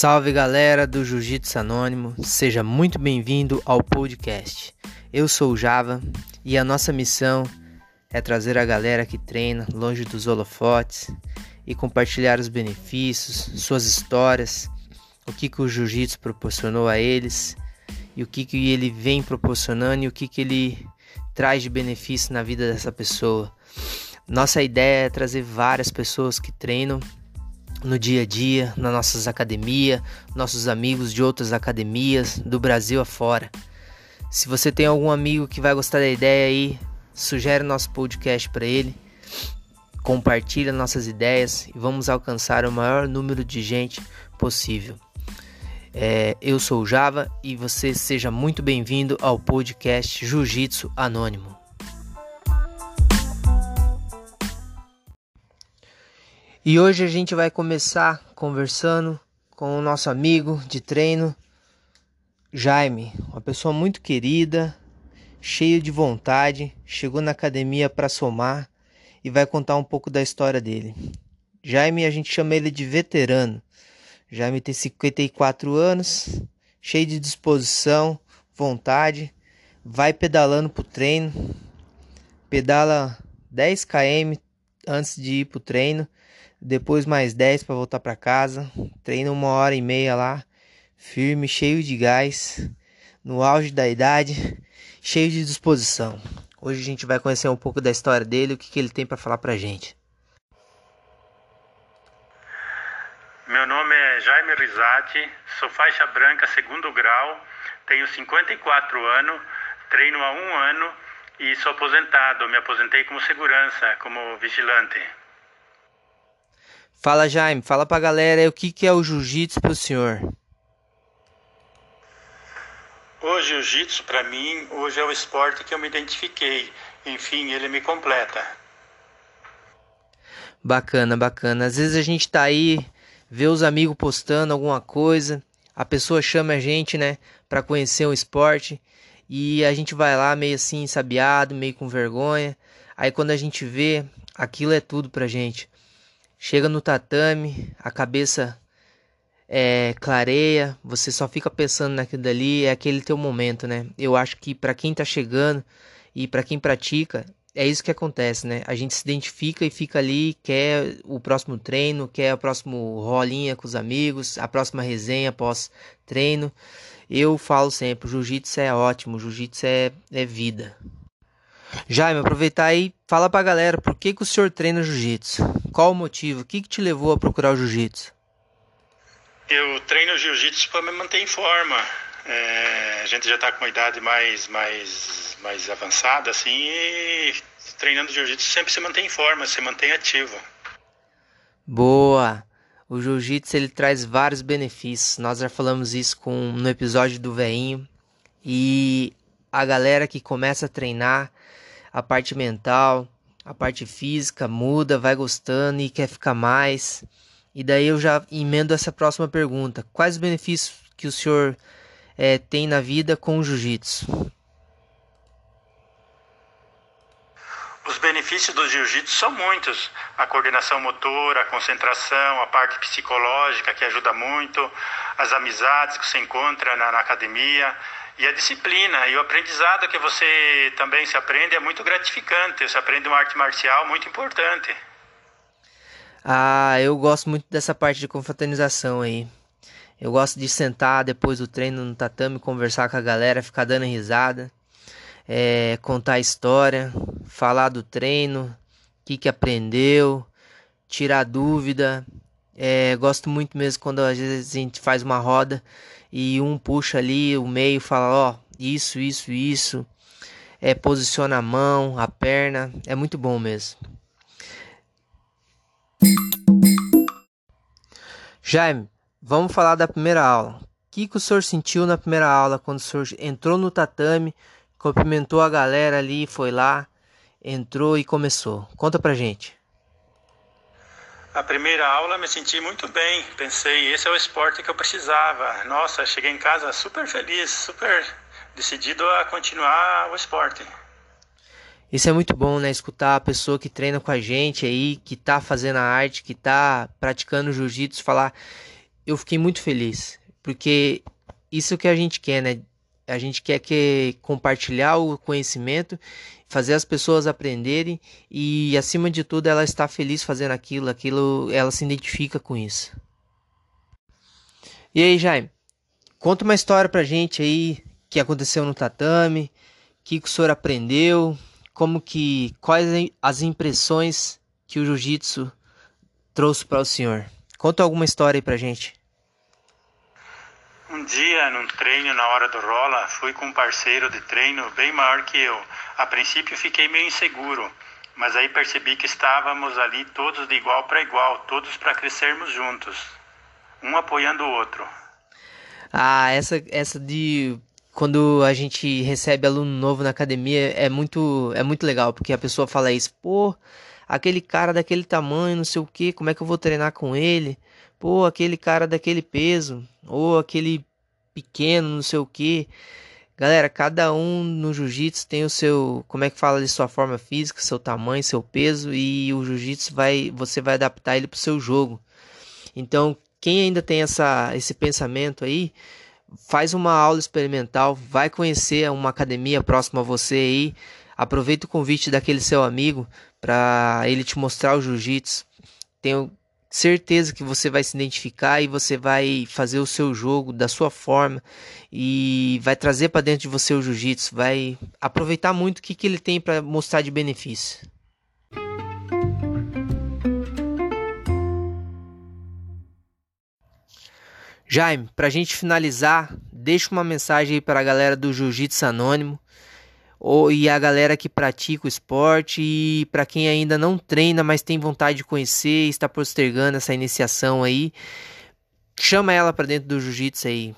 Salve galera do Jiu-Jitsu Anônimo, seja muito bem-vindo ao podcast. Eu sou o Java e a nossa missão é trazer a galera que treina longe dos holofotes e compartilhar os benefícios, suas histórias, o que, que o Jiu-Jitsu proporcionou a eles e o que, que ele vem proporcionando e o que, que ele traz de benefício na vida dessa pessoa. Nossa ideia é trazer várias pessoas que treinam no dia a dia, nas nossas academias, nossos amigos de outras academias do Brasil afora. Se você tem algum amigo que vai gostar da ideia aí, sugere nosso podcast para ele, compartilha nossas ideias e vamos alcançar o maior número de gente possível. É, eu sou o Java e você seja muito bem-vindo ao podcast Jiu-Jitsu Anônimo. E hoje a gente vai começar conversando com o nosso amigo de treino, Jaime, uma pessoa muito querida, cheio de vontade, chegou na academia para somar e vai contar um pouco da história dele. Jaime, a gente chama ele de veterano. Jaime tem 54 anos, cheio de disposição, vontade, vai pedalando pro treino, pedala 10 km antes de ir pro treino depois mais 10 para voltar para casa. Treino uma hora e meia lá, firme, cheio de gás, no auge da idade, cheio de disposição. Hoje a gente vai conhecer um pouco da história dele, o que, que ele tem para falar pra gente. Meu nome é Jaime Risati, sou faixa branca segundo grau, tenho 54 anos, treino há um ano e sou aposentado. Me aposentei como segurança, como vigilante. Fala Jaime, fala pra galera o que, que é o jiu-jitsu pro senhor. O jiu-jitsu para mim hoje é o esporte que eu me identifiquei. Enfim, ele me completa. Bacana, bacana. Às vezes a gente tá aí, vê os amigos postando alguma coisa, a pessoa chama a gente, né, para conhecer o esporte e a gente vai lá meio assim, sabiado, meio com vergonha. Aí quando a gente vê, aquilo é tudo pra gente. Chega no tatame, a cabeça é, clareia, você só fica pensando naquilo dali, é aquele teu momento, né? Eu acho que para quem tá chegando e para quem pratica, é isso que acontece, né? A gente se identifica e fica ali, quer o próximo treino, quer o próximo rolinha com os amigos, a próxima resenha após treino. Eu falo sempre, jiu-jitsu é ótimo, jiu-jitsu é, é vida. Jaime, aproveitar aí, fala pra galera, por que, que o senhor treina jiu-jitsu? Qual o motivo? O que, que te levou a procurar o jiu-jitsu? Eu treino jiu-jitsu para me manter em forma. É, a gente já está com uma idade mais, mais, mais avançada, assim, e treinando jiu-jitsu sempre se mantém em forma, se mantém ativo. Boa! O jiu-jitsu ele traz vários benefícios. Nós já falamos isso com, no episódio do veinho. E a galera que começa a treinar a parte mental, a parte física muda, vai gostando e quer ficar mais. E daí eu já emendo essa próxima pergunta: quais os benefícios que o senhor é, tem na vida com o jiu-jitsu? Os benefícios do jiu-jitsu são muitos: a coordenação motora, a concentração, a parte psicológica que ajuda muito, as amizades que você encontra na, na academia e a disciplina e o aprendizado que você também se aprende é muito gratificante. Você aprende uma arte marcial muito importante. Ah, eu gosto muito dessa parte de confraternização aí. Eu gosto de sentar depois do treino no tatame, conversar com a galera, ficar dando risada, é, contar a história, falar do treino, o que, que aprendeu, tirar dúvida. É, gosto muito mesmo quando às vezes a gente faz uma roda e um puxa ali o meio fala, ó, isso, isso, isso. É, posiciona a mão, a perna, é muito bom mesmo. Jaime, vamos falar da primeira aula. O que, que o senhor sentiu na primeira aula quando o senhor entrou no tatame, cumprimentou a galera ali, foi lá, entrou e começou? Conta pra gente. A primeira aula me senti muito bem. Pensei, esse é o esporte que eu precisava. Nossa, cheguei em casa super feliz, super decidido a continuar o esporte. Isso é muito bom, né? Escutar a pessoa que treina com a gente aí, que tá fazendo a arte, que tá praticando jiu-jitsu, falar: eu fiquei muito feliz, porque isso que a gente quer, né? A gente quer que compartilhar o conhecimento, fazer as pessoas aprenderem e acima de tudo ela está feliz fazendo aquilo, aquilo ela se identifica com isso. E aí, Jaime, conta uma história pra gente aí que aconteceu no tatame, o que, que o senhor aprendeu, como que quais as impressões que o jiu-jitsu trouxe para o senhor. Conta alguma história aí pra gente. Um dia, num treino na hora do rola, fui com um parceiro de treino bem maior que eu. A princípio fiquei meio inseguro, mas aí percebi que estávamos ali todos de igual para igual, todos para crescermos juntos, um apoiando o outro. Ah, essa essa de quando a gente recebe aluno novo na academia é muito é muito legal, porque a pessoa fala isso, pô, aquele cara daquele tamanho, não sei o que, como é que eu vou treinar com ele? Pô, aquele cara daquele peso, ou aquele pequeno, não sei o que. Galera, cada um no jiu-jitsu tem o seu, como é que fala de sua forma física, seu tamanho, seu peso e o jiu-jitsu vai, você vai adaptar ele pro seu jogo. Então, quem ainda tem essa esse pensamento aí, faz uma aula experimental, vai conhecer uma academia próxima a você aí, aproveita o convite daquele seu amigo para ele te mostrar o jiu-jitsu. Tenho certeza que você vai se identificar e você vai fazer o seu jogo da sua forma e vai trazer para dentro de você o jiu-jitsu, vai aproveitar muito o que, que ele tem para mostrar de benefício. Jaime, para a gente finalizar, deixa uma mensagem aí para a galera do Jiu-Jitsu Anônimo ou, e a galera que pratica o esporte e para quem ainda não treina, mas tem vontade de conhecer, está postergando essa iniciação aí, chama ela para dentro do jiu-jitsu aí.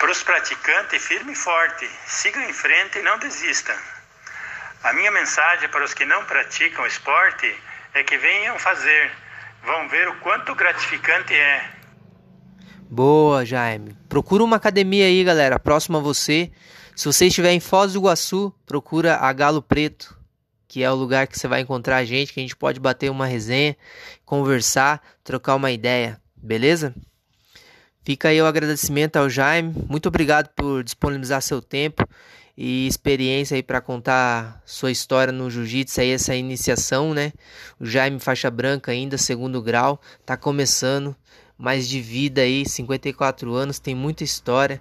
Para os praticantes, firme e forte, sigam em frente e não desista. A minha mensagem para os que não praticam esporte é que venham fazer, vão ver o quanto gratificante é Boa, Jaime. Procura uma academia aí, galera, próxima a você. Se você estiver em Foz do Iguaçu, procura a Galo Preto, que é o lugar que você vai encontrar a gente, que a gente pode bater uma resenha, conversar, trocar uma ideia, beleza? Fica aí o agradecimento ao Jaime. Muito obrigado por disponibilizar seu tempo e experiência aí para contar sua história no jiu-jitsu aí essa iniciação, né? O Jaime faixa branca ainda, segundo grau, tá começando mais de vida aí, 54 anos, tem muita história.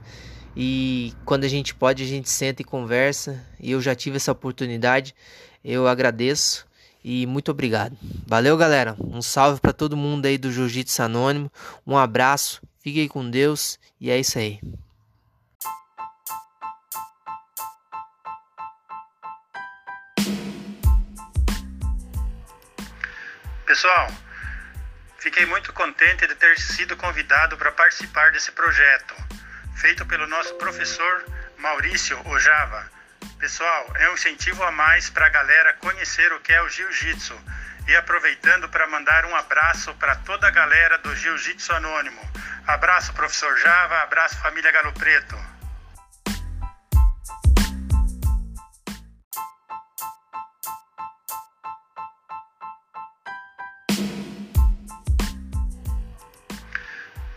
E quando a gente pode, a gente senta e conversa. E eu já tive essa oportunidade. Eu agradeço e muito obrigado. Valeu, galera. Um salve para todo mundo aí do Jiu-Jitsu Anônimo. Um abraço. Fiquem com Deus e é isso aí. Pessoal, Fiquei muito contente de ter sido convidado para participar desse projeto, feito pelo nosso professor Maurício Ojava. Pessoal, é um incentivo a mais para a galera conhecer o que é o Jiu-Jitsu. E aproveitando para mandar um abraço para toda a galera do Jiu-Jitsu Anônimo. Abraço, professor Java, abraço, família Galo Preto.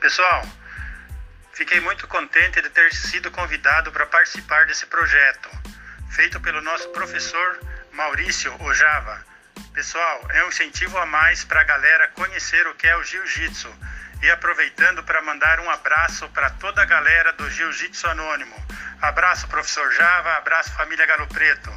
Pessoal, fiquei muito contente de ter sido convidado para participar desse projeto, feito pelo nosso professor Maurício Ojava. Pessoal, é um incentivo a mais para a galera conhecer o que é o Jiu-Jitsu. E aproveitando para mandar um abraço para toda a galera do Jiu-Jitsu Anônimo. Abraço, professor Java, abraço, família Galo Preto.